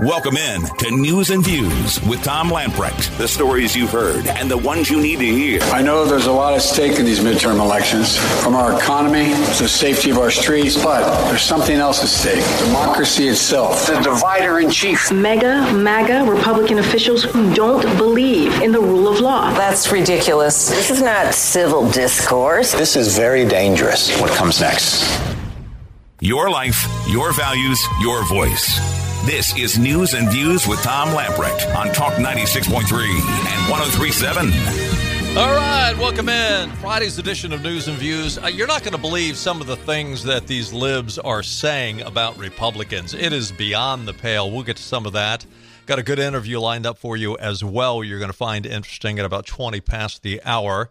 Welcome in to News and Views with Tom Lamprecht. The stories you've heard and the ones you need to hear. I know there's a lot at stake in these midterm elections, from our economy to the safety of our streets, but there's something else at stake democracy itself. The divider in chief. Mega, MAGA Republican officials who don't believe in the rule of law. That's ridiculous. This is not civil discourse. This is very dangerous. What comes next? Your life, your values, your voice. This is News and Views with Tom Lamprecht on Talk 96.3 and 1037. All right, welcome in. Friday's edition of News and Views. Uh, you're not going to believe some of the things that these libs are saying about Republicans. It is beyond the pale. We'll get to some of that. Got a good interview lined up for you as well. You're going to find interesting at about 20 past the hour.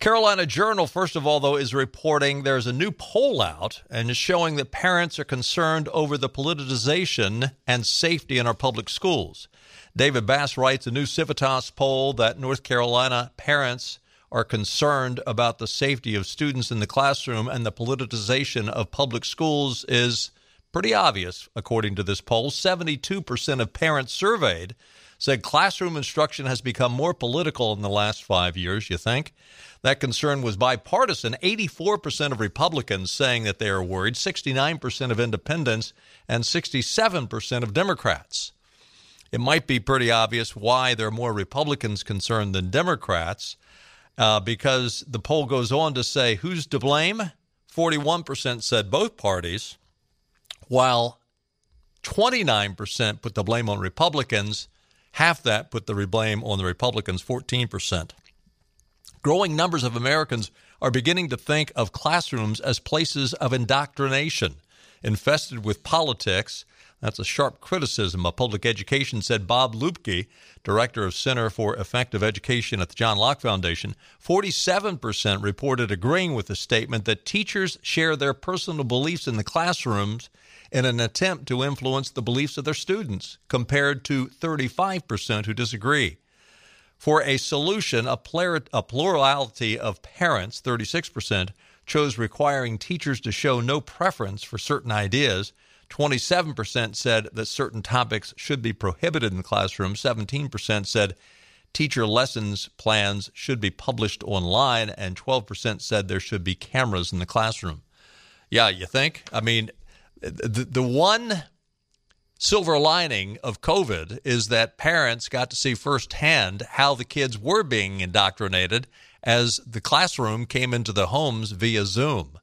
Carolina Journal, first of all, though, is reporting there's a new poll out and is showing that parents are concerned over the politicization and safety in our public schools. David Bass writes a new Civitas poll that North Carolina parents are concerned about the safety of students in the classroom and the politicization of public schools is pretty obvious, according to this poll. 72% of parents surveyed said classroom instruction has become more political in the last five years, you think? That concern was bipartisan 84% of Republicans saying that they are worried, 69% of independents, and 67% of Democrats. It might be pretty obvious why there are more Republicans concerned than Democrats, uh, because the poll goes on to say who's to blame? 41% said both parties, while 29% put the blame on Republicans Half that put the blame on the Republicans, 14%. Growing numbers of Americans are beginning to think of classrooms as places of indoctrination, infested with politics. That's a sharp criticism of public education, said Bob Luebke, director of Center for Effective Education at the John Locke Foundation. 47% reported agreeing with the statement that teachers share their personal beliefs in the classrooms in an attempt to influence the beliefs of their students, compared to 35% who disagree. For a solution, a, a plurality of parents, 36%, chose requiring teachers to show no preference for certain ideas. 27% said that certain topics should be prohibited in the classroom. 17% said teacher lessons plans should be published online. And 12% said there should be cameras in the classroom. Yeah, you think? I mean, the, the one silver lining of COVID is that parents got to see firsthand how the kids were being indoctrinated as the classroom came into the homes via Zoom.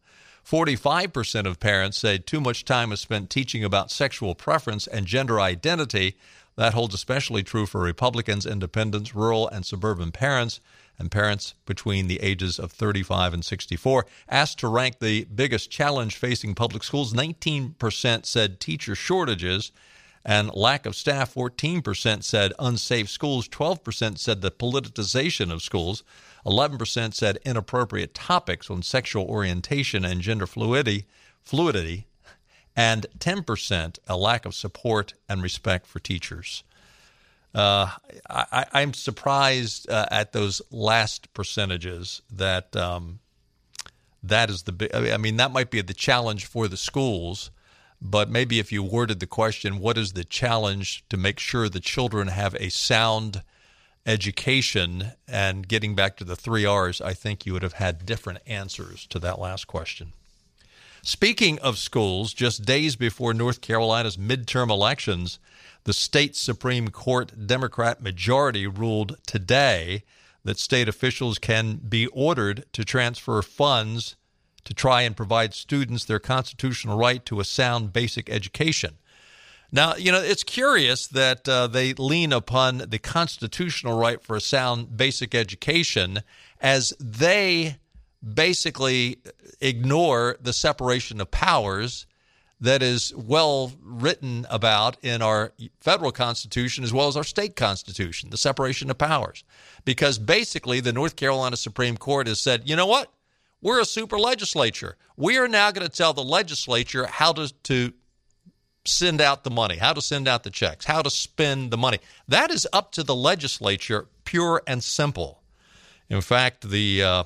45% of parents say too much time is spent teaching about sexual preference and gender identity. That holds especially true for Republicans, independents, rural and suburban parents and parents between the ages of 35 and 64. Asked to rank the biggest challenge facing public schools, 19% said teacher shortages and lack of staff. 14% said unsafe schools. 12% said the politicization of schools. 11% said inappropriate topics on sexual orientation and gender fluidity. fluidity and 10% a lack of support and respect for teachers. Uh, I, am surprised uh, at those last percentages that um, that is the. I mean, that might be the challenge for the schools, but maybe if you worded the question, what is the challenge to make sure the children have a sound education and getting back to the three R's, I think you would have had different answers to that last question. Speaking of schools, just days before North Carolina's midterm elections, the state Supreme Court Democrat majority ruled today that state officials can be ordered to transfer funds to try and provide students their constitutional right to a sound basic education. Now, you know, it's curious that uh, they lean upon the constitutional right for a sound basic education as they basically ignore the separation of powers that is well written about in our federal constitution as well as our state constitution, the separation of powers. Because basically, the North Carolina Supreme Court has said, you know what? We're a super legislature. We are now going to tell the legislature how to, to send out the money, how to send out the checks, how to spend the money. That is up to the legislature, pure and simple. In fact, the uh,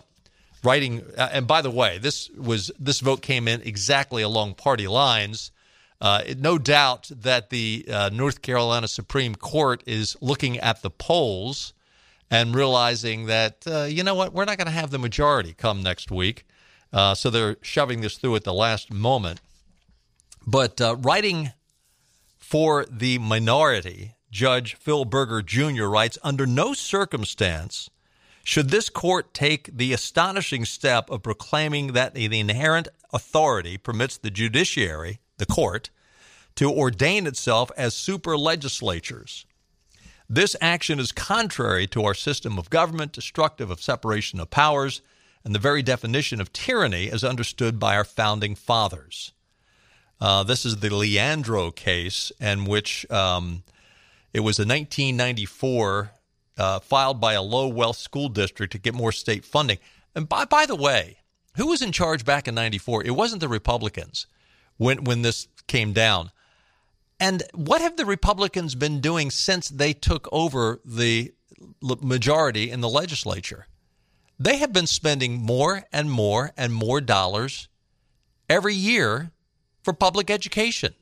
writing. Uh, and by the way, this was this vote came in exactly along party lines. Uh, no doubt that the uh, North Carolina Supreme Court is looking at the polls and realizing that, uh, you know what, we're not going to have the majority come next week. Uh, so they're shoving this through at the last moment. But uh, writing for the minority, Judge Phil Berger Jr. writes Under no circumstance should this court take the astonishing step of proclaiming that the inherent authority permits the judiciary, the court, to ordain itself as super legislatures. This action is contrary to our system of government, destructive of separation of powers, and the very definition of tyranny as understood by our founding fathers. Uh, this is the Leandro case, in which um, it was a 1994 uh, filed by a low wealth school district to get more state funding. And by, by the way, who was in charge back in 94? It wasn't the Republicans when, when this came down. And what have the Republicans been doing since they took over the majority in the legislature? They have been spending more and more and more dollars every year for public education.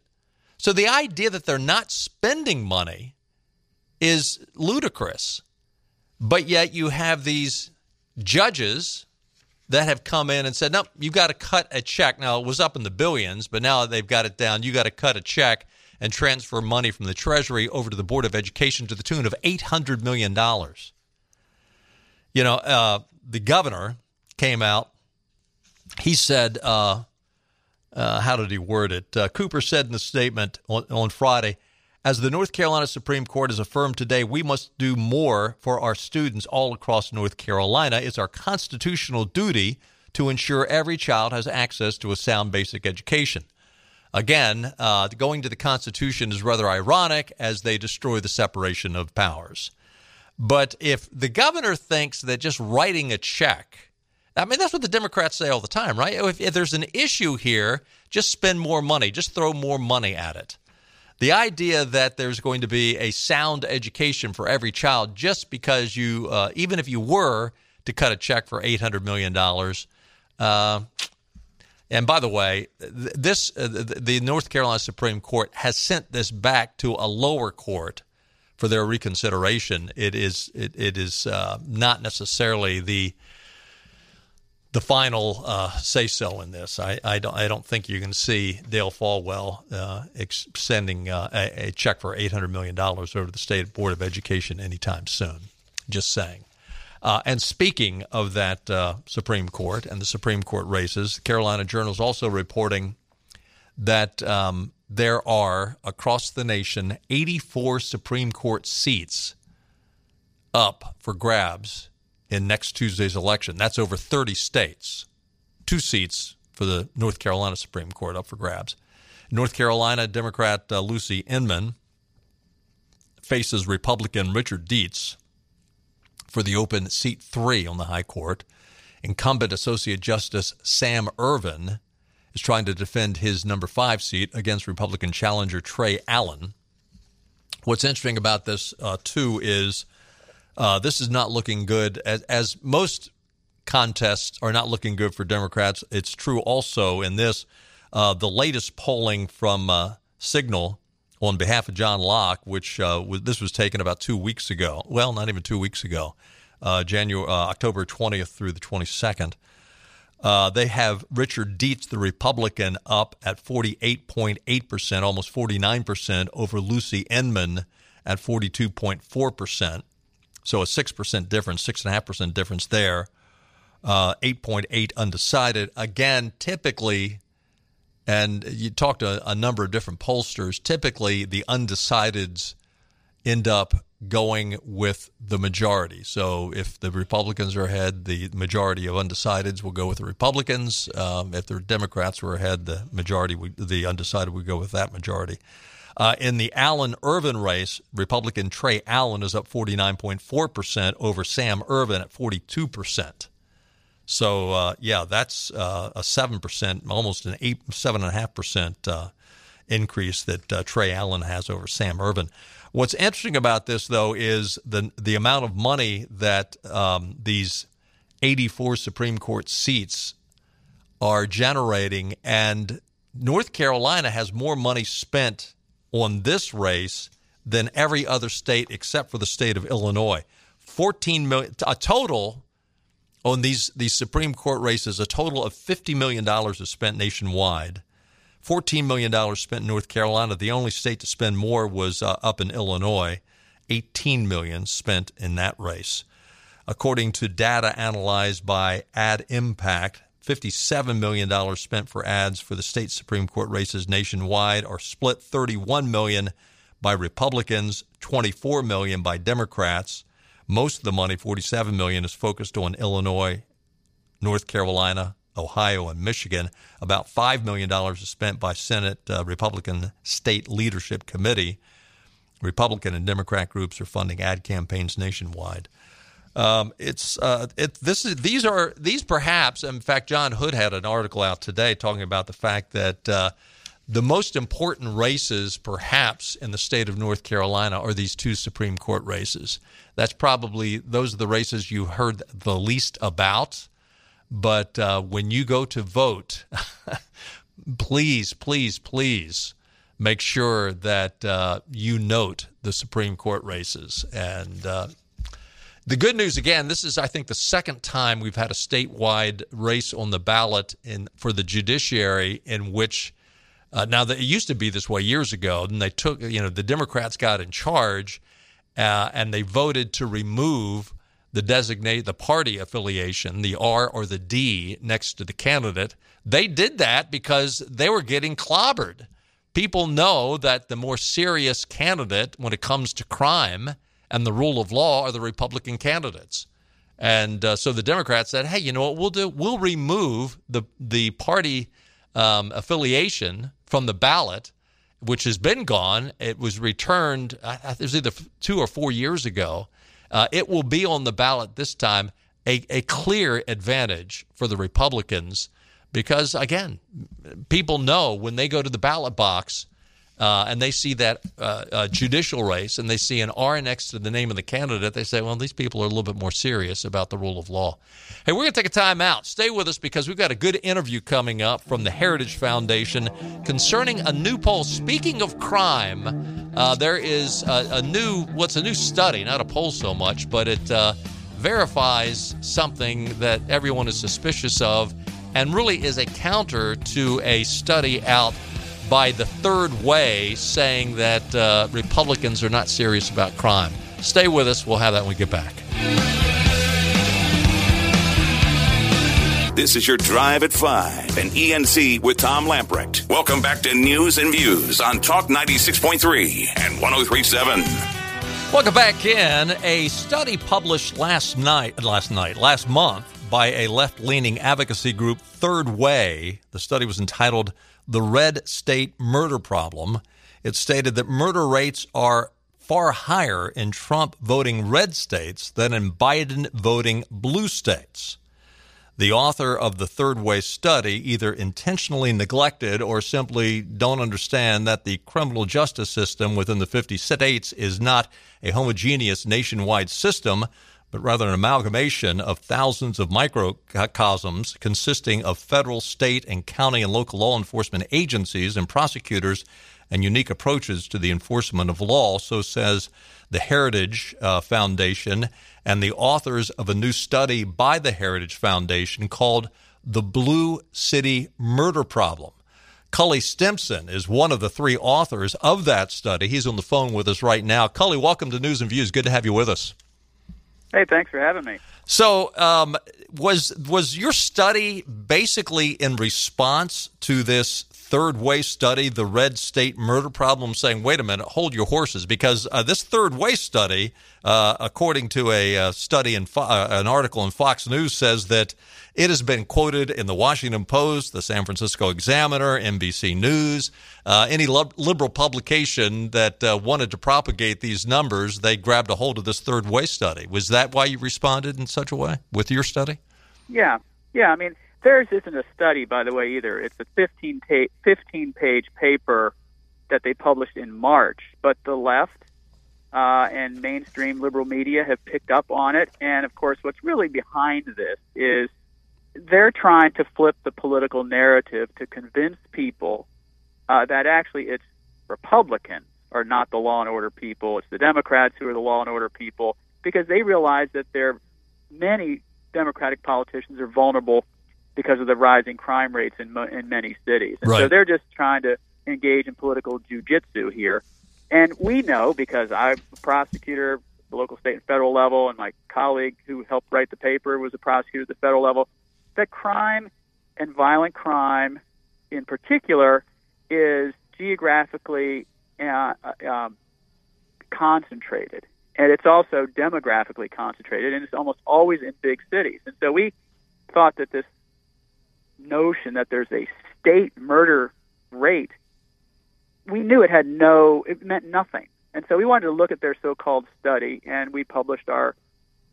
So the idea that they're not spending money is ludicrous. But yet you have these judges that have come in and said, no, you've got to cut a check. Now, it was up in the billions, but now they've got it down. You got to cut a check and transfer money from the Treasury over to the Board of Education to the tune of $800 million. You know, uh, the governor came out. He said, uh, uh, how did he word it? Uh, Cooper said in the statement on, on Friday, as the North Carolina Supreme Court has affirmed today, we must do more for our students all across North Carolina. It's our constitutional duty to ensure every child has access to a sound basic education. Again, uh, going to the Constitution is rather ironic as they destroy the separation of powers. But if the governor thinks that just writing a check, I mean, that's what the Democrats say all the time, right? If, if there's an issue here, just spend more money, just throw more money at it. The idea that there's going to be a sound education for every child just because you, uh, even if you were to cut a check for $800 million, uh, and by the way, this uh, the North Carolina Supreme Court has sent this back to a lower court for their reconsideration. It is it, it is uh, not necessarily the the final uh, say so in this. I, I, don't I don't think you can see Dale Folwell uh, sending uh, a, a, check for eight hundred million dollars over to the state board of education anytime soon. Just saying. Uh, and speaking of that uh, Supreme Court and the Supreme Court races, the Carolina Journal is also reporting that um, there are across the nation 84 Supreme Court seats up for grabs in next Tuesday's election. That's over 30 states. Two seats for the North Carolina Supreme Court up for grabs. North Carolina Democrat uh, Lucy Inman faces Republican Richard Dietz for the open seat three on the High Court. Incumbent Associate Justice Sam Ervin is trying to defend his number five seat against Republican challenger Trey Allen. What's interesting about this, uh, too, is uh, this is not looking good. As, as most contests are not looking good for Democrats, it's true also in this. Uh, the latest polling from uh, Signal on behalf of John Locke, which uh, this was taken about two weeks ago. Well, not even two weeks ago, uh, January, uh, October 20th through the 22nd. they have Richard Dietz, the Republican, up at 48.8%, almost 49% over Lucy Inman at 42.4%. So a 6% difference, 6.5% difference there. Uh, 8.8 undecided. Again, typically, and you talk to a number of different pollsters, typically the undecideds end up going with the majority. So if the Republicans are ahead, the majority of undecideds will go with the Republicans. Um, if the Democrats were ahead, the majority, the undecided would go with that majority. Uh, in the Allen Ervin race, Republican Trey Allen is up 49.4% over Sam Ervin at 42%. So, uh, yeah, that's uh, a 7%, almost an 8, 7.5% uh, increase that uh, Trey Allen has over Sam Ervin. What's interesting about this, though, is the, the amount of money that um, these 84 Supreme Court seats are generating. And North Carolina has more money spent on this race than every other state except for the state of Illinois. 14 million a total on these these Supreme Court races, a total of 50 million dollars is spent nationwide. 14 million dollars spent in North Carolina. The only state to spend more was uh, up in Illinois. 18 million spent in that race. According to data analyzed by Ad Impact, $57 million spent for ads for the state Supreme Court races nationwide are split 31 million by Republicans, 24 million by Democrats. Most of the money, 47 million, is focused on Illinois, North Carolina, Ohio, and Michigan. About $5 million is spent by Senate uh, Republican State Leadership Committee. Republican and Democrat groups are funding ad campaigns nationwide. Um, it's uh, it, this is these are these perhaps in fact John Hood had an article out today talking about the fact that uh, the most important races perhaps in the state of North Carolina are these two Supreme Court races. That's probably those are the races you heard the least about. But uh, when you go to vote, please, please, please make sure that uh, you note the Supreme Court races and uh, the good news again, this is I think the second time we've had a statewide race on the ballot in for the judiciary in which uh, now that it used to be this way years ago, and they took you know the Democrats got in charge uh, and they voted to remove the designate the party affiliation, the R or the D next to the candidate. They did that because they were getting clobbered. People know that the more serious candidate when it comes to crime and the rule of law are the Republican candidates. And uh, so the Democrats said, "Hey, you know what? We'll do. We'll remove the the party um, affiliation from the ballot, which has been gone. It was returned. it was either two or four years ago. Uh, it will be on the ballot this time. A, a clear advantage for the Republicans because again, people know when they go to the ballot box." Uh, and they see that uh, uh, judicial race and they see an R next to the name of the candidate, they say, well, these people are a little bit more serious about the rule of law. Hey, we're going to take a time out. Stay with us because we've got a good interview coming up from the Heritage Foundation concerning a new poll. Speaking of crime, uh, there is a, a, new, what's a new study, not a poll so much, but it uh, verifies something that everyone is suspicious of and really is a counter to a study out by the third way saying that uh, Republicans are not serious about crime. Stay with us. We'll have that when we get back. This is your Drive at 5 and ENC with Tom Lamprecht. Welcome back to News and Views on Talk 96.3 and 1037. Welcome back in. A study published last night, last night, last month by a left leaning advocacy group, Third Way. The study was entitled the red state murder problem. It stated that murder rates are far higher in Trump voting red states than in Biden voting blue states. The author of the Third Way study either intentionally neglected or simply don't understand that the criminal justice system within the 50 states is not a homogeneous nationwide system, but rather an amalgamation of thousands of microcosms consisting of federal, state, and county and local law enforcement agencies and prosecutors and unique approaches to the enforcement of law, so says the Heritage uh, Foundation and the authors of a new study by the Heritage Foundation called The Blue City Murder Problem. Cully Stimson is one of the three authors of that study. He's on the phone with us right now. Cully, welcome to News and Views. Good to have you with us. Hey, thanks for having me. So, um, was was your study basically in response to this third way study, the red state murder problem, saying, "Wait a minute, hold your horses," because uh, this third way study, uh, according to a uh, study in Fo- uh, an article in Fox News, says that it has been quoted in the Washington Post, the San Francisco Examiner, NBC News, uh, any liberal publication that uh, wanted to propagate these numbers. They grabbed a hold of this third way study. Was that why you responded in such a way with your study? Yeah, yeah. I mean, theirs isn't a study, by the way, either. It's a 15, ta- 15 page paper that they published in March, but the left uh, and mainstream liberal media have picked up on it. And of course, what's really behind this is they're trying to flip the political narrative to convince people uh, that actually it's Republicans are not the law and order people, it's the Democrats who are the law and order people, because they realize that there many Democratic politicians are vulnerable because of the rising crime rates in, mo- in many cities. And right. so they're just trying to engage in political jujitsu here. And we know because I'm a prosecutor, at the local, state, and federal level, and my colleague who helped write the paper was a prosecutor at the federal level, that crime and violent crime in particular is geographically uh, um, concentrated. And it's also demographically concentrated, and it's almost always in big cities. And so we thought that this notion that there's a state murder rate, we knew it had no, it meant nothing. And so we wanted to look at their so-called study, and we published our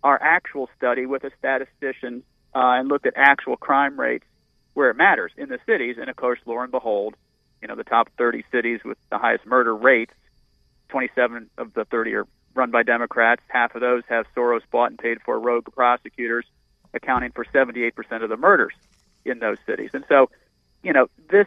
our actual study with a statistician uh, and looked at actual crime rates where it matters in the cities. And of course, lo and behold, you know, the top 30 cities with the highest murder rates, 27 of the 30 are run by Democrats. Half of those have Soros bought and paid for rogue prosecutors, accounting for 78% of the murders in those cities. And so, you know, this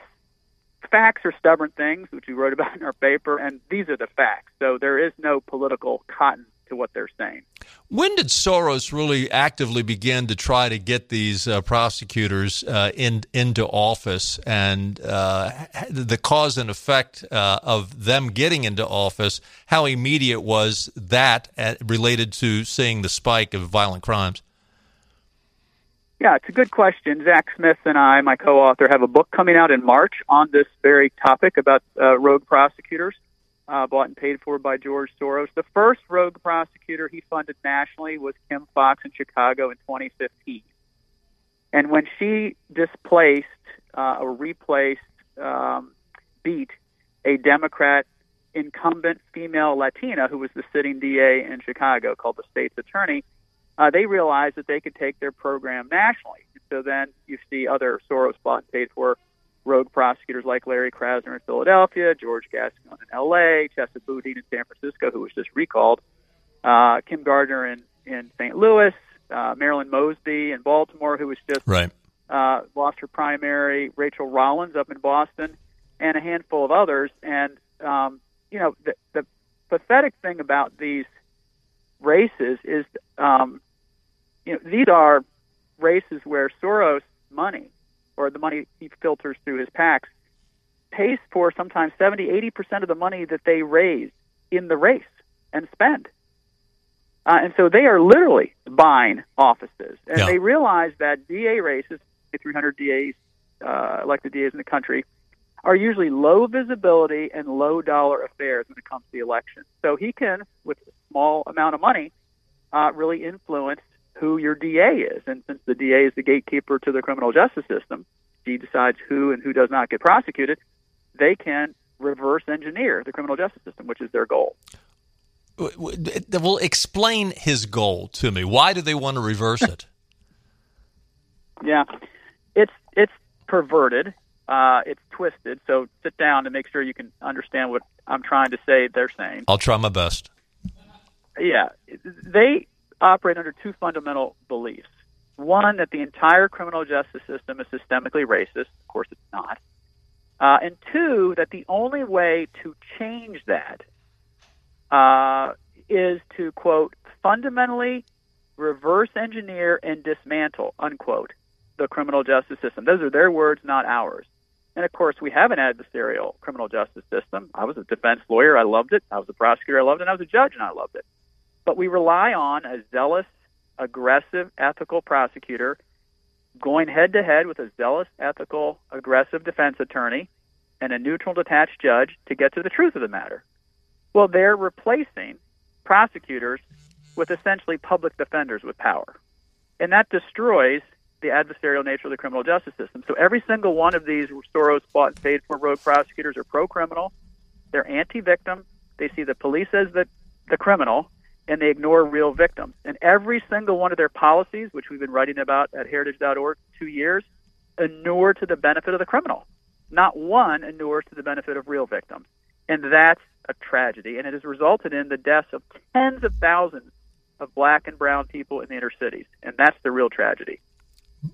facts are stubborn things, which we wrote about in our paper, and these are the facts. So there is no political cotton to what they're saying. When did Soros really actively begin to try to get these uh, prosecutors uh, in into office, and uh, the cause and effect uh, of them getting into office? How immediate was that uh, related to seeing the spike of violent crimes? Yeah, it's a good question. Zach Smith and I, my co-author, have a book coming out in March on this very topic about uh, rogue prosecutors uh, bought and paid for by George Soros. The first rogue prosecutor he funded nationally was Kim Foxx in Chicago in 2015. And when she displaced uh, or replaced, um, beat a Democrat incumbent female Latina who was the sitting DA in Chicago called the state's attorney, uh, they realized that they could take their program nationally. So then you see other Soros bought and paid for rogue prosecutors like Larry Krasner in Philadelphia, George Gascon in L.A., Chesa Boudin in San Francisco, who was just recalled, uh, Kim Gardner in, in St. Louis, uh, Marilyn Mosby in Baltimore, who was just right. uh, lost her primary, Rachael Rollins up in Boston, and a handful of others. And, um, you know, the, the pathetic thing about these races is um, you know, these are races where Soros money or the money he filters through his PACs pays for sometimes 70, 80% of the money that they raise in the race and spend. Uh, and so they are literally buying offices. And Yeah. they realize that DA races, 300 DAs, uh, elected DAs in the country, are usually low visibility and low dollar affairs when it comes to the election. So he can, with a small amount of money, uh, really influence who your DA is. And since the DA is the gatekeeper to the criminal justice system, he decides who and who does not get prosecuted. They can reverse engineer the criminal justice system, which is their goal. W- w- Well, explain his goal to me. Why do they want to reverse it? Yeah, it's it's perverted. Uh, it's twisted. So sit down and make sure you can understand what I'm trying to say. They're saying. I'll try my best. Yeah, they operate under two fundamental beliefs. One, that the entire criminal justice system is systemically racist. Of course, it's not. Uh, and two, that the only way to change that uh, is to, quote, fundamentally reverse engineer and dismantle, unquote, the criminal justice system. Those are their words, not ours. And of course, we have an adversarial criminal justice system. I was a defense lawyer. I loved it. I was a prosecutor. I loved it. And I was a judge, and I loved it. But we rely on a zealous, aggressive, ethical prosecutor going head to head with a zealous, ethical, aggressive defense attorney and a neutral, detached judge to get to the truth of the matter. Well, they're replacing prosecutors with essentially public defenders with power. And that destroys the adversarial nature of the criminal justice system. So every single one of these Soros bought and paid for rogue prosecutors are pro criminal. They're anti victim. They see the police as the, the criminal and they ignore real victims. And every single one of their policies, which we've been writing about at heritage.org two years, inure to the benefit of the criminal. Not one inures to the benefit of real victims. And that's a tragedy. And it has resulted in the deaths of tens of thousands of black and brown people in the inner cities. And that's the real tragedy.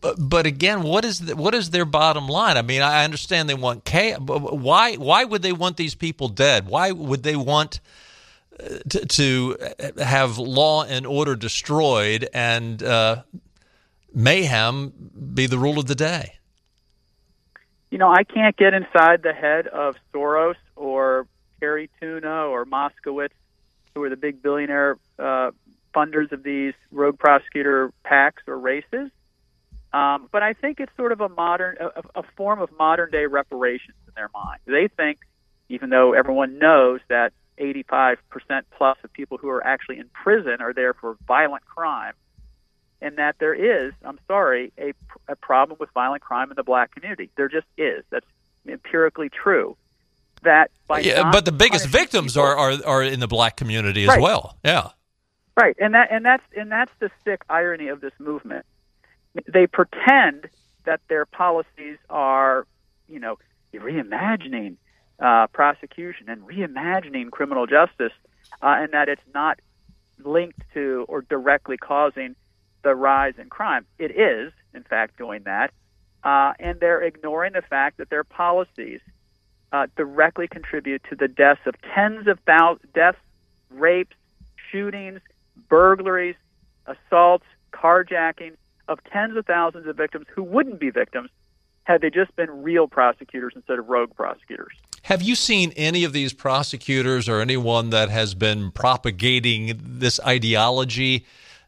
But, but again, what is the, what is their bottom line? I mean, I understand they want chaos. Why why would they want these people dead? Why would they want to, to have law and order destroyed and uh, mayhem be the rule of the day? You know, I can't get inside the head of Soros or Cari Tuna or Moskovitz, who are the big billionaire uh, funders of these rogue prosecutor packs or races. Um, but I think it's sort of a modern, a, a form of modern day reparations in their mind. They think, even though everyone knows that 85% plus of people who are actually in prison are there for violent crime, and that there is, I'm sorry, a, a problem with violent crime in the black community. There just is. That's empirically true. That by yeah, but the biggest victims people, are, are are in the black community as right. well. Yeah, right, and that and that's and that's the sick irony of this movement they pretend that their policies are, you know, reimagining uh, prosecution and reimagining criminal justice, uh, and that it's not linked to or directly causing the rise in crime. It is, in fact, doing that, uh, and they're ignoring the fact that their policies uh, directly contribute to the deaths of tens of thousands, deaths, rapes, shootings, burglaries, assaults, carjacking, of tens of thousands of victims who wouldn't be victims had they just been real prosecutors instead of rogue prosecutors. Have you seen any of these prosecutors or anyone that has been propagating this ideology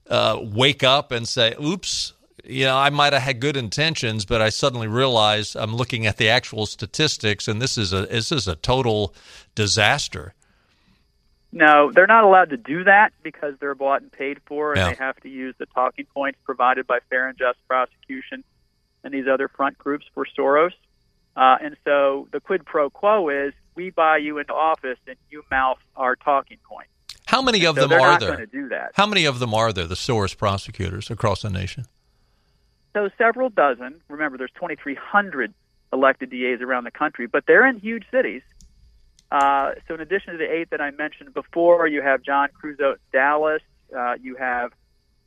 uh, wake up and say, oops, you know, I might have had good intentions, but I suddenly realized I'm looking at the actual statistics, and this is a this is a total disaster. No, they're not allowed to do that because they're bought and paid for, and Yeah. they have to use the talking points provided by Fair and Just Prosecution and these other front groups for Soros. Uh, and so the quid pro quo is we buy you into office and you mouth our talking point. How many of So them they're not there? going to do that. How many of them are there, the Soros prosecutors across the nation? So several dozen. Remember, there's 2,300 elected DAs around the country, but they're in huge cities. Uh, so in addition to the eight that I mentioned before, you have John Creuzot Dallas. Uh, you have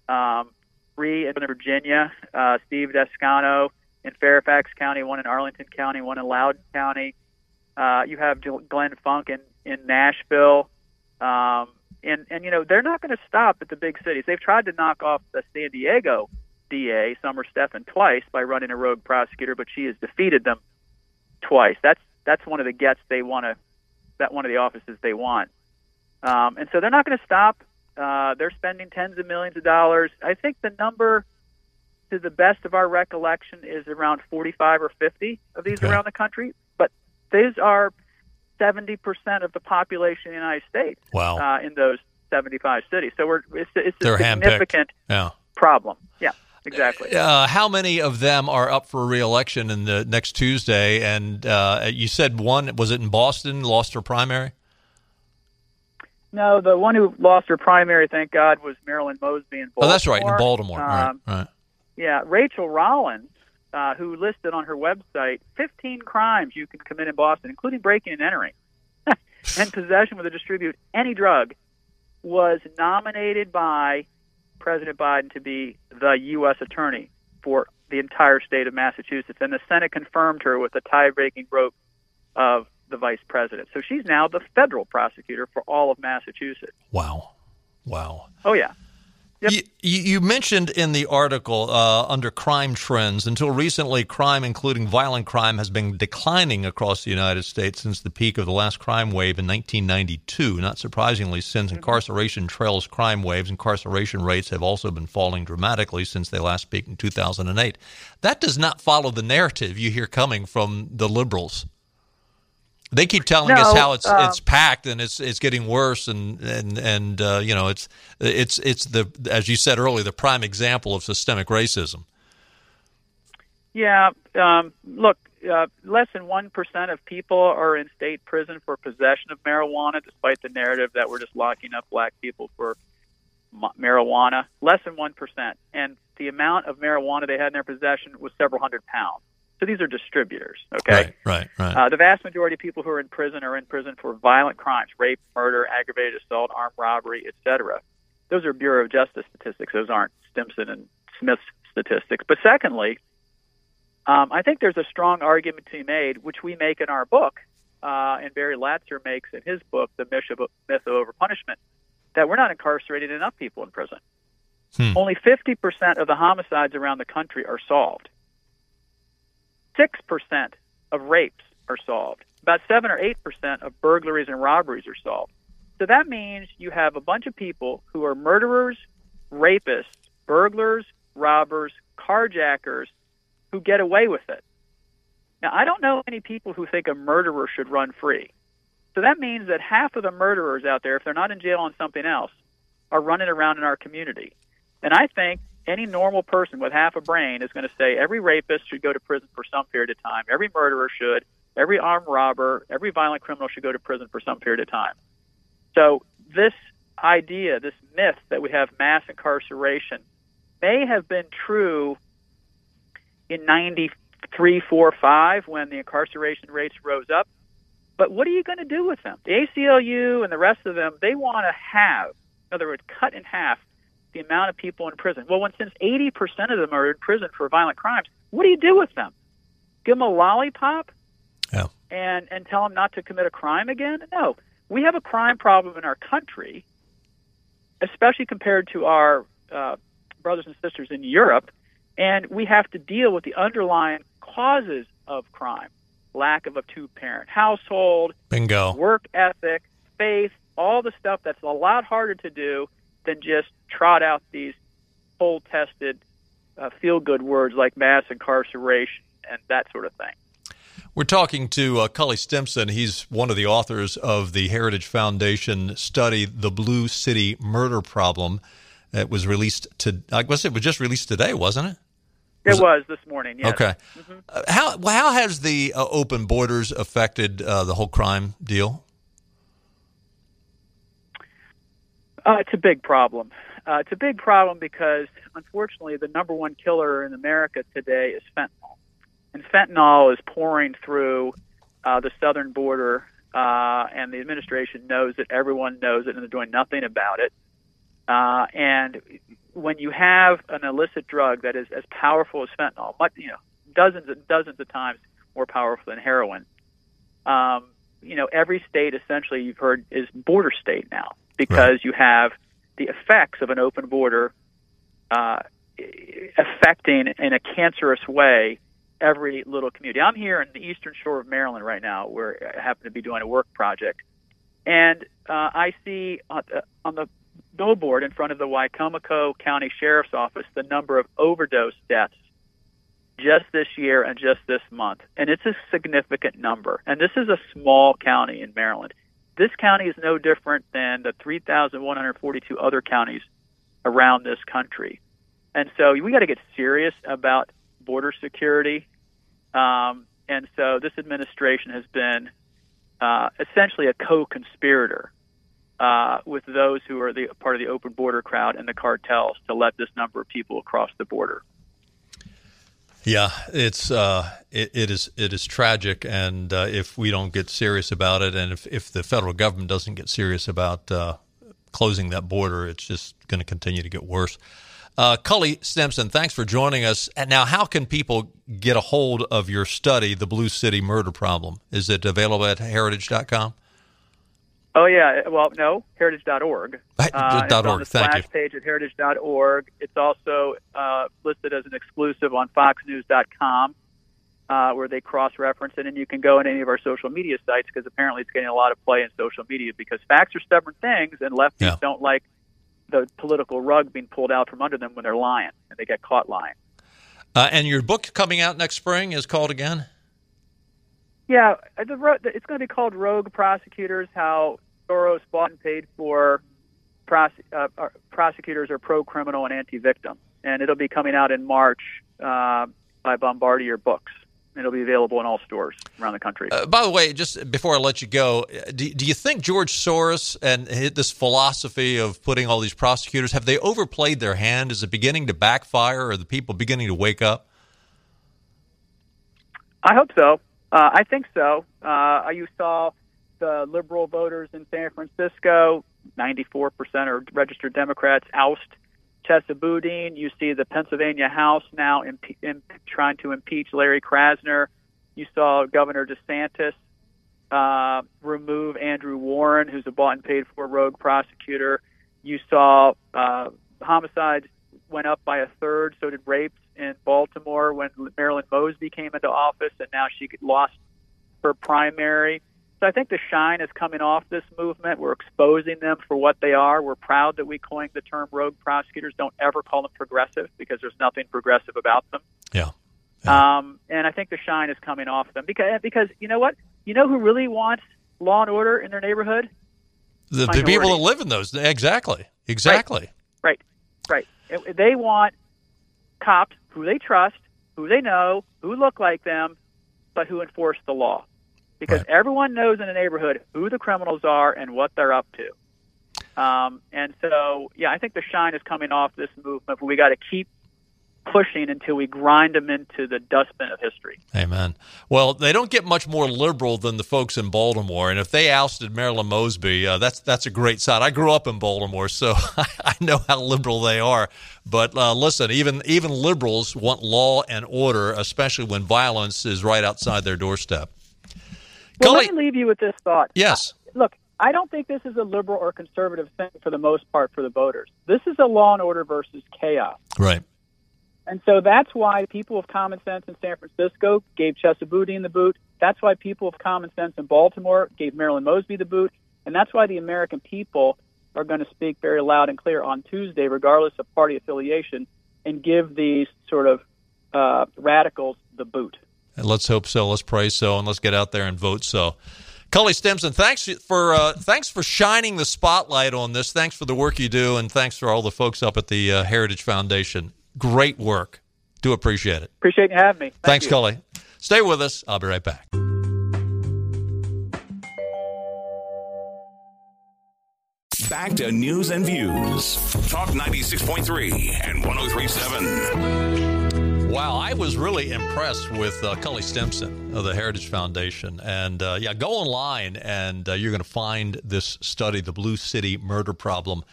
um, three in Virginia, uh, Steve Descano in Fairfax County, one in Arlington County, one in Loudoun County. Uh, you have Glenn Funk in, in Nashville. Um, and, and, you know, they're not going to stop at the big cities. They've tried to knock off the San Diego DA, Summer Stephan, twice by running a rogue prosecutor, but she has defeated them twice. That's that's one of the gets they want to that one of the offices they want. Um, and so they're not going to stop. Uh, they're spending tens of millions of dollars. I think the number, to the best of our recollection, is around 45 or 50 of these Okay. around the country. But these are 70% of the population of the United States Wow. uh, in those 75 cities. So we're it's, it's a They're significant Yeah. problem. Yeah, exactly. Uh, how many of them are up for reelection in the next Tuesday? And uh, you said one was it in Boston lost her primary? No, the one who lost her primary, thank God, was Marilyn Mosby in Baltimore. Oh, that's right, in Baltimore. Um, right, right. Yeah, Rachael Rollins, uh, who listed on her website 15 crimes you can commit in Boston, including breaking and entering, and possession with or distribute any drug, was nominated by President Biden to be the U.S. Attorney for the entire state of Massachusetts, and the Senate confirmed her with a tie-breaking vote of the vice president. So she's now the federal prosecutor for all of Massachusetts. Wow. Wow. Oh yeah. Yep. You, you mentioned in the article uh, under crime trends, until recently, crime, including violent crime, has been declining across the United States since the peak of the last crime wave in 1992. Not surprisingly, since incarceration trails crime waves, incarceration rates have also been falling dramatically since they last peaked in 2008. That does not follow the narrative you hear coming from the liberals. They keep telling us how it's um, it's packed and it's it's getting worse and and and uh, you know it's it's it's the as you said earlier the prime example of systemic racism. Yeah. Um, look, uh, less than 1% of people are in state prison for possession of marijuana, despite the narrative that we're just locking up black people for ma- marijuana. Less than 1%. And the amount of marijuana they had in their possession was several hundred pounds. So these are distributors, okay? Right, right, right. Uh, the vast majority of people who are in prison are in prison for violent crimes rape, murder, aggravated assault, armed robbery, etc. Those are Bureau of Justice statistics. Those aren't Stimson and Smith's statistics. But secondly, um, I think there's a strong argument to be made, which we make in our book, uh, and Barry Latzer makes in his book, The Myth of, Myth of Overpunishment, that we're not incarcerating enough people in prison. Hmm. Only 50% of the homicides around the country are solved. 6% of rapes are solved. About 7 or 8% of burglaries and robberies are solved. So that means you have a bunch of people who are murderers, rapists, burglars, robbers, carjackers who get away with it. Now, I don't know any people who think a murderer should run free. So that means that half of the murderers out there, if they're not in jail on something else, are running around in our community. And I think any normal person with half a brain is going to say every rapist should go to prison for some period of time. Every murderer should. Every armed robber, every violent criminal should go to prison for some period of time. So this idea, this myth that we have mass incarceration, may have been true in 93, 4, 5 when the incarceration rates rose up. But what are you going to do with them? The ACLU and the rest of them, they want to have, in other words, cut in half the amount of people in prison. Well, when since 80% of them are in prison for violent crimes, what do you do with them? Give them a lollipop? Yeah. And and tell them not to commit a crime again? No. We have a crime problem in our country, especially compared to our uh, brothers and sisters in Europe, and we have to deal with the underlying causes of crime: lack of a two-parent household, bingo, work ethic, faith, all the stuff that's a lot harder to do than just trot out these full tested uh, feel good words like mass incarceration and that sort of thing. We're talking to uh, Cully Stimson. He's one of the authors of the Heritage Foundation study, The Blue City Murder Problem. It was released to, I guess it was just released today, wasn't it? Was it was this morning. Yes. Okay. Mm-hmm. Uh, how how has the uh, open borders affected uh, the whole crime deal? Uh, it's a big problem. Uh, it's a big problem because, unfortunately, the number one killer in America today is fentanyl. And fentanyl is pouring through uh, the southern border, uh, and the administration knows it. Everyone knows it, and they're doing nothing about it. Uh, and when you have an illicit drug that is as powerful as fentanyl, much, you know, dozens and dozens of times more powerful than heroin, um, you know, every state essentially you've heard is border state now because right. you have the effects of an open border uh, affecting in a cancerous way every little community. I'm here in the eastern shore of Maryland right now, where I happen to be doing a work project, and uh, I see on, uh, on the billboard in front of the Wicomico County Sheriff's Office the number of overdose deaths just this year and just this month, and it's a significant number. And this is a small county in Maryland. This county is no different than the 3,142 other counties around this country. And so we got to get serious about border security. Um, and so this administration has been uh, essentially a co-conspirator uh, with those who are the part of the open border crowd and the cartels to let this number of people across the border. Yeah, it's uh, it, it is it is tragic, and uh, if we don't get serious about it, and if, if the federal government doesn't get serious about uh, closing that border, it's just going to continue to get worse. Uh, Cully Stimson, thanks for joining us. And now, how can people get a hold of your study, The Blue City Murder Problem? Is it available at heritage.com? Oh yeah, well no, heritage.org. Uh, it's on the splash Thank you. page at heritage.org. It's also uh, listed as an exclusive on FoxNews.com, uh, where they cross-reference it, and you can go on any of our social media sites because apparently it's getting a lot of play in social media because facts are stubborn things, and lefties Yeah. don't like the political rug being pulled out from under them when they're lying and they get caught lying. Uh, and your book coming out next spring is called again? Yeah, uh, the, it's going to be called Rogue Prosecutors: How Soros bought and paid for prose- uh, uh, prosecutors are pro-criminal and anti-victim, and it'll be coming out in March uh, by Bombardier Books. It'll be available in all stores around the country. Uh, by the way, just before I let you go, do, do you think George Soros and this philosophy of putting all these prosecutors have they overplayed their hand? Is it beginning to backfire? Or are the people beginning to wake up? I hope so. Uh, I think so. Uh, you saw the liberal voters in San Francisco, 94% are registered Democrats, oust Chesa Boudin. You see the Pennsylvania House now impe- in, trying to impeach Larry Krasner. You saw Governor DeSantis uh, remove Andrew Warren, who's a bought and paid for rogue prosecutor. You saw uh, homicides went up by a third. So did rapes in Baltimore when Marilyn Mosby came into office, and now she lost her primary. So I think the shine is coming off this movement. We're exposing them for what they are. We're proud that we coined the term rogue prosecutors. Don't ever call them progressive because there's nothing progressive about them. Yeah. yeah. Um, and I think the shine is coming off them because because you know what? You know who really wants law and order in their neighborhood? The, the people that live in those. Exactly. Exactly. Right. Right. right. They want cops who they trust, who they know, who look like them, but who enforce the law because right. everyone knows in the neighborhood who the criminals are and what they're up to. Um, and so, yeah, I think the shine is coming off this movement, but we got to keep pushing until we grind them into the dustbin of history. Amen. Well, they don't get much more liberal than the folks in Baltimore, and if they ousted Marilyn Mosby, uh, that's that's a great sign. I grew up in Baltimore, so I know how liberal they are. But uh, listen, even even liberals want law and order, especially when violence is right outside their doorstep. Well, let me leave you with this thought. Yes. Uh, look, I don't think this is a liberal or conservative thing for the most part for the voters. This is a law and order versus chaos. Right. And so that's why people of common sense in San Francisco gave Chesa Boudin the boot. That's why people of common sense in Baltimore gave Marilyn Mosby the boot. And that's why the American people are going to speak very loud and clear on Tuesday, regardless of party affiliation, and give these sort of uh, radicals the boot. And let's hope so. Let's pray so, and let's get out there and vote so. Cully Stimson, thanks for uh, thanks for shining the spotlight on this. Thanks for the work you do, and thanks for all the folks up at the uh, Heritage Foundation. Great work. Do appreciate it. Appreciate you having me. Thank Thanks, you. Cully. Stay with us. I'll be right back. Back to news and views. Talk 96.3 and 1037. Wow, I was really impressed with uh, Cully Stimson of the Heritage Foundation. And uh, yeah, go online and uh, you're going to find this study, The Blue City Murder Problem.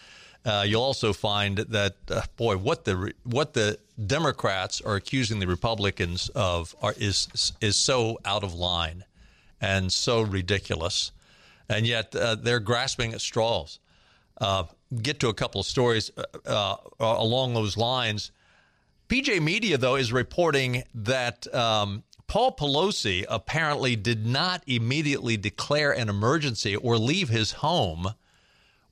Uh, you'll also find that uh, boy, what the what the Democrats are accusing the Republicans of are, is is so out of line and so ridiculous, and yet uh, they're grasping at straws. Get to a couple of stories along those lines. PJ Media though is reporting that. Um, Paul Pelosi apparently did not immediately declare an emergency or leave his home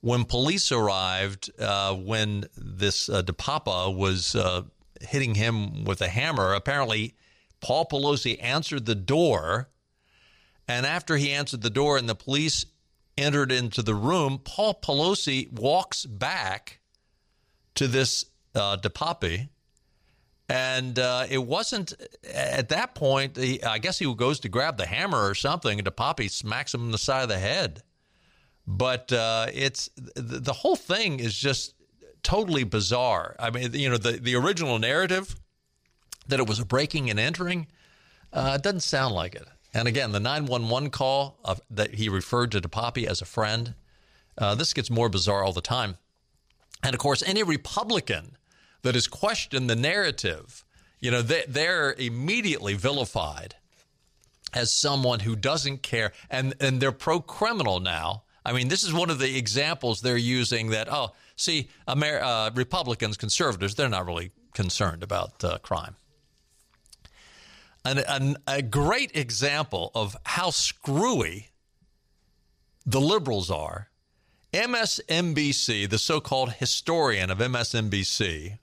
when police arrived, uh, when this uh, DePape was uh, hitting him with a hammer, apparently Paul Pelosi answered the door. And after he answered the door and the police entered into the room, Paul Pelosi walks back to this uh. And uh, it wasn't at that point, he, I guess he goes to grab the hammer or something, and DePape smacks him in the side of the head. But uh, it's the whole thing is just totally bizarre. I mean, you know, the, the original narrative that it was a breaking and entering uh, doesn't sound like it. And again, the 911 call of, that he referred to DePape as a friend, uh, this gets more bizarre all the time. And of course, any Republican that has questioned the narrative, you know, they, they're immediately vilified as someone who doesn't care, and and they're pro criminal now I mean, this is one of the examples they're using that, oh, see, Amer- uh, Republicans, conservatives, they're not really concerned about uh, crime. An, an, a great example of how screwy the liberals are. MSNBC, the so called historian of MSNBC,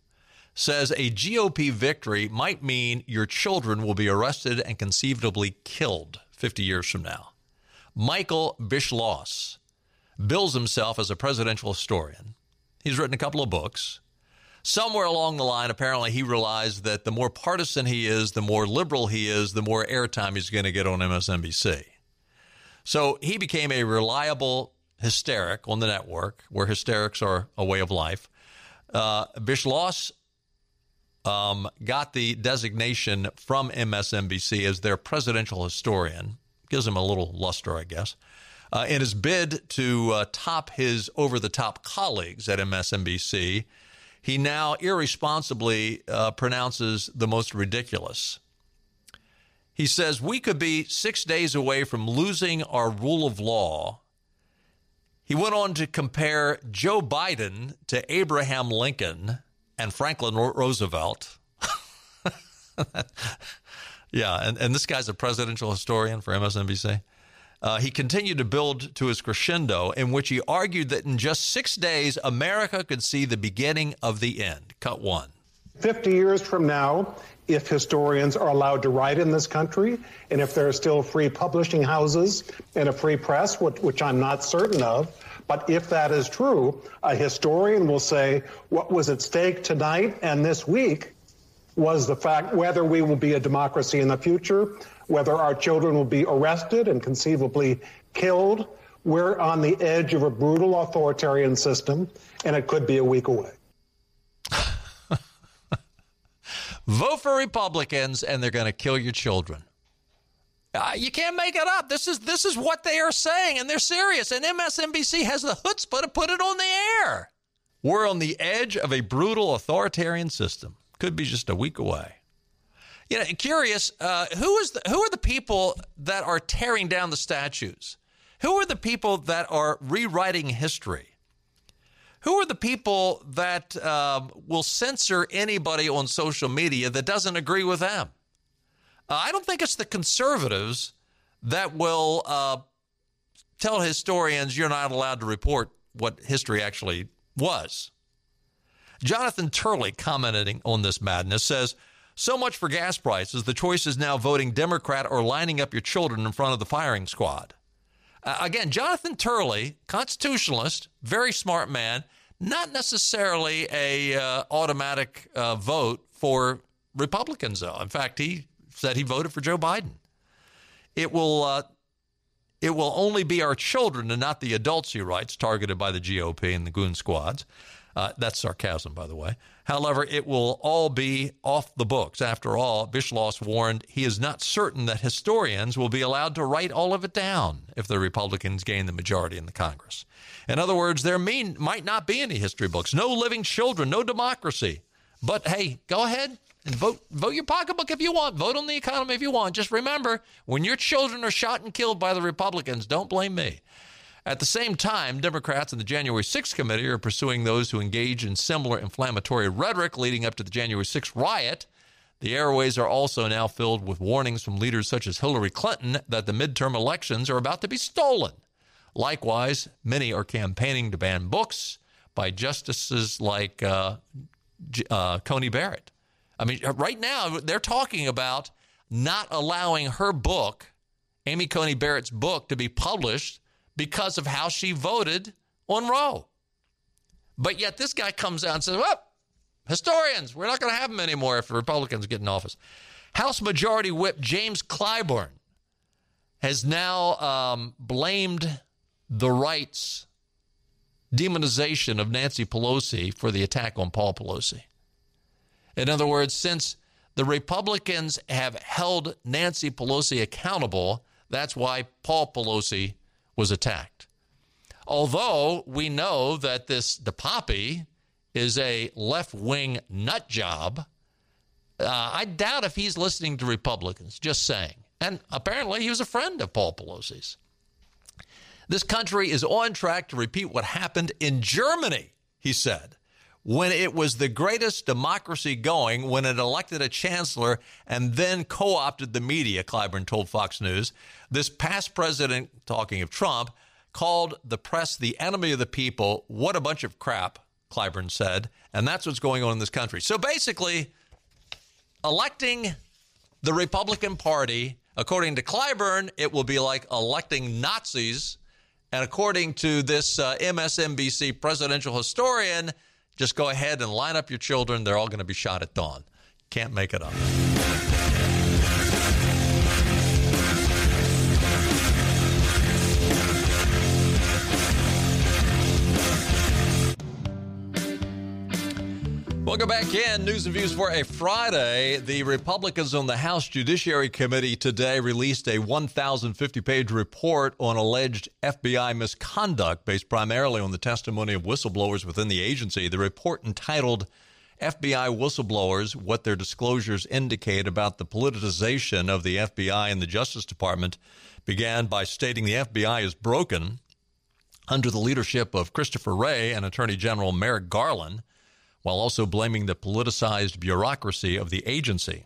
says a GOP victory might mean your children will be arrested and conceivably killed 50 years from now. Michael Beschloss, bills himself as a presidential historian. He's written a couple of books. Somewhere along the line, apparently, he realized that the more partisan he is, the more liberal he is, the more airtime he's going to get on MSNBC. So he became a reliable hysteric on the network, where hysterics are a way of life. Uh, Beschloss um, got the designation from MSNBC as their presidential historian. Gives him a little luster, I guess. Uh, in his bid to uh, top his over the top colleagues at MSNBC, he now irresponsibly uh, pronounces the most ridiculous. He says, We could be six days away from losing our rule of law. He went on to compare Joe Biden to Abraham Lincoln and Franklin Roosevelt. yeah, and, and this guy's a presidential historian for MSNBC. Uh, he continued to build to his crescendo, in which he argued that in just six days, America could see the beginning of the end. Cut one. 50 years from now, if historians are allowed to write in this country, and if there are still free publishing houses and a free press, which, which I'm not certain of, but if that is true, a historian will say what was at stake tonight and this week was the fact whether we will be a democracy in the future, whether our children will be arrested and conceivably killed. We're on the edge of a brutal authoritarian system, and it could be a week away. Vote for Republicans, and they're going to kill your children. Uh, you can't make it up. This is this is what they are saying, and they're serious. And MSNBC has the chutzpah to put it on the air. We're on the edge of a brutal authoritarian system. Could be just a week away. You know, curious. Uh, who is the, who are the people that are tearing down the statues? Who are the people that are rewriting history? Who are the people that um, will censor anybody on social media that doesn't agree with them? Uh, I don't think it's the conservatives that will uh, tell historians you're not allowed to report what history actually was. Jonathan Turley, commenting on this madness, says, So much for gas prices. The choice is now voting Democrat or lining up your children in front of the firing squad. Uh, again, Jonathan Turley, constitutionalist, very smart man, not necessarily a uh, automatic uh, vote for Republicans, though. In fact, he said he voted for Joe Biden. It will uh, it will only be our children and not the adults, he writes, targeted by the GOP and the goon squads. Uh, that's sarcasm, by the way. However, it will all be off the books. After all, Beschloss warned he is not certain that historians will be allowed to write all of it down if the Republicans gain the majority in the Congress. In other words, there mean, might not be any history books, no living children, no democracy. But hey, go ahead and vote vote your pocketbook if you want. Vote on the economy if you want. Just remember, when your children are shot and killed by the Republicans, don't blame me. At the same time, Democrats in the January 6th committee are pursuing those who engage in similar inflammatory rhetoric leading up to the January 6th riot. The airways are also now filled with warnings from leaders such as Hillary Clinton that the midterm elections are about to be stolen. Likewise, many are campaigning to ban books by justices like uh, uh, Coney Barrett. I mean, right now they're talking about not allowing her book, Amy Coney Barrett's book, to be published because of how she voted on Roe. But yet this guy comes out and says, well, historians, we're not going to have them anymore if the Republicans get in office. House Majority Whip James Clyburn has now um, blamed the right's demonization of Nancy Pelosi for the attack on Paul Pelosi. In other words, since the Republicans have held Nancy Pelosi accountable, that's why Paul Pelosi was attacked. Although we know that this DePape is a left wing nut job, uh, I doubt if he's listening to Republicans, just saying. And apparently he was a friend of Paul Pelosi's. This country is on track to repeat what happened in Germany, he said, when it was the greatest democracy going, when it elected a chancellor and then co opted the media, Clyburn told Fox News. This past president, talking of Trump, called the press the enemy of the people. What a bunch of crap, Clyburn said. And that's what's going on in this country. So basically, electing the Republican Party, according to Clyburn, it will be like electing Nazis. And according to this uh, MSNBC presidential historian, just go ahead and line up your children. They're all going to be shot at dawn. Can't make it up. Welcome back in. News and views for a Friday. The Republicans on the House Judiciary Committee today released a 1,050 page report on alleged FBI misconduct based primarily on the testimony of whistleblowers within the agency. The report entitled FBI Whistleblowers What Their Disclosures Indicate About the Politicization of the FBI and the Justice Department began by stating the FBI is broken under the leadership of Christopher Wray and Attorney General Merrick Garland while also blaming the politicized bureaucracy of the agency.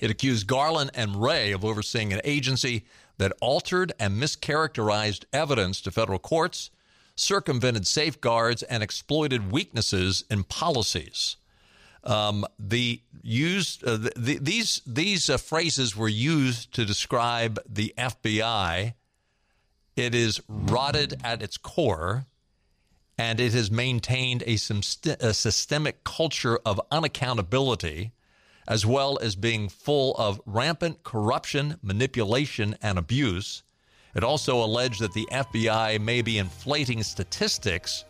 It accused Garland and Wray of overseeing an agency that altered and mischaracterized evidence to federal courts, circumvented safeguards, and exploited weaknesses in policies. Um, the used uh, the, these these uh, phrases were used to describe the FBI. It is rotted at its core and it has maintained a, a systemic culture of unaccountability, as well as being full of rampant corruption, manipulation, and abuse. It also alleged that the FBI may be inflating statistics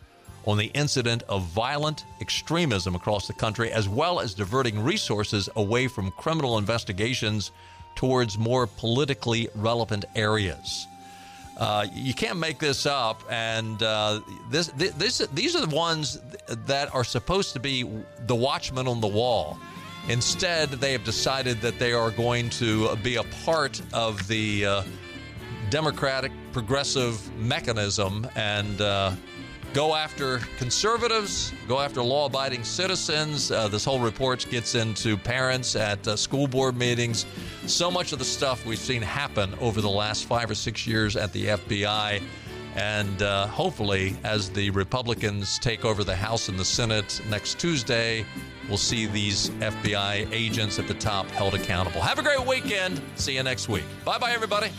on the incident of violent extremism across the country, as well as diverting resources away from criminal investigations towards more politically relevant areas. Uh, you can't make this up, and uh, this, this, these are the ones that are supposed to be the watchmen on the wall. Instead, they have decided that they are going to be a part of the uh, democratic progressive mechanism and uh, go after conservatives, go after law abiding citizens. Uh, this whole report gets into parents at uh, school board meetings. So much of the stuff we've seen happen over the last five or six years at the FBI. And uh, hopefully, as the Republicans take over the House and the Senate next Tuesday, we'll see these FBI agents at the top held accountable. Have a great weekend. See you next week. Bye bye, everybody.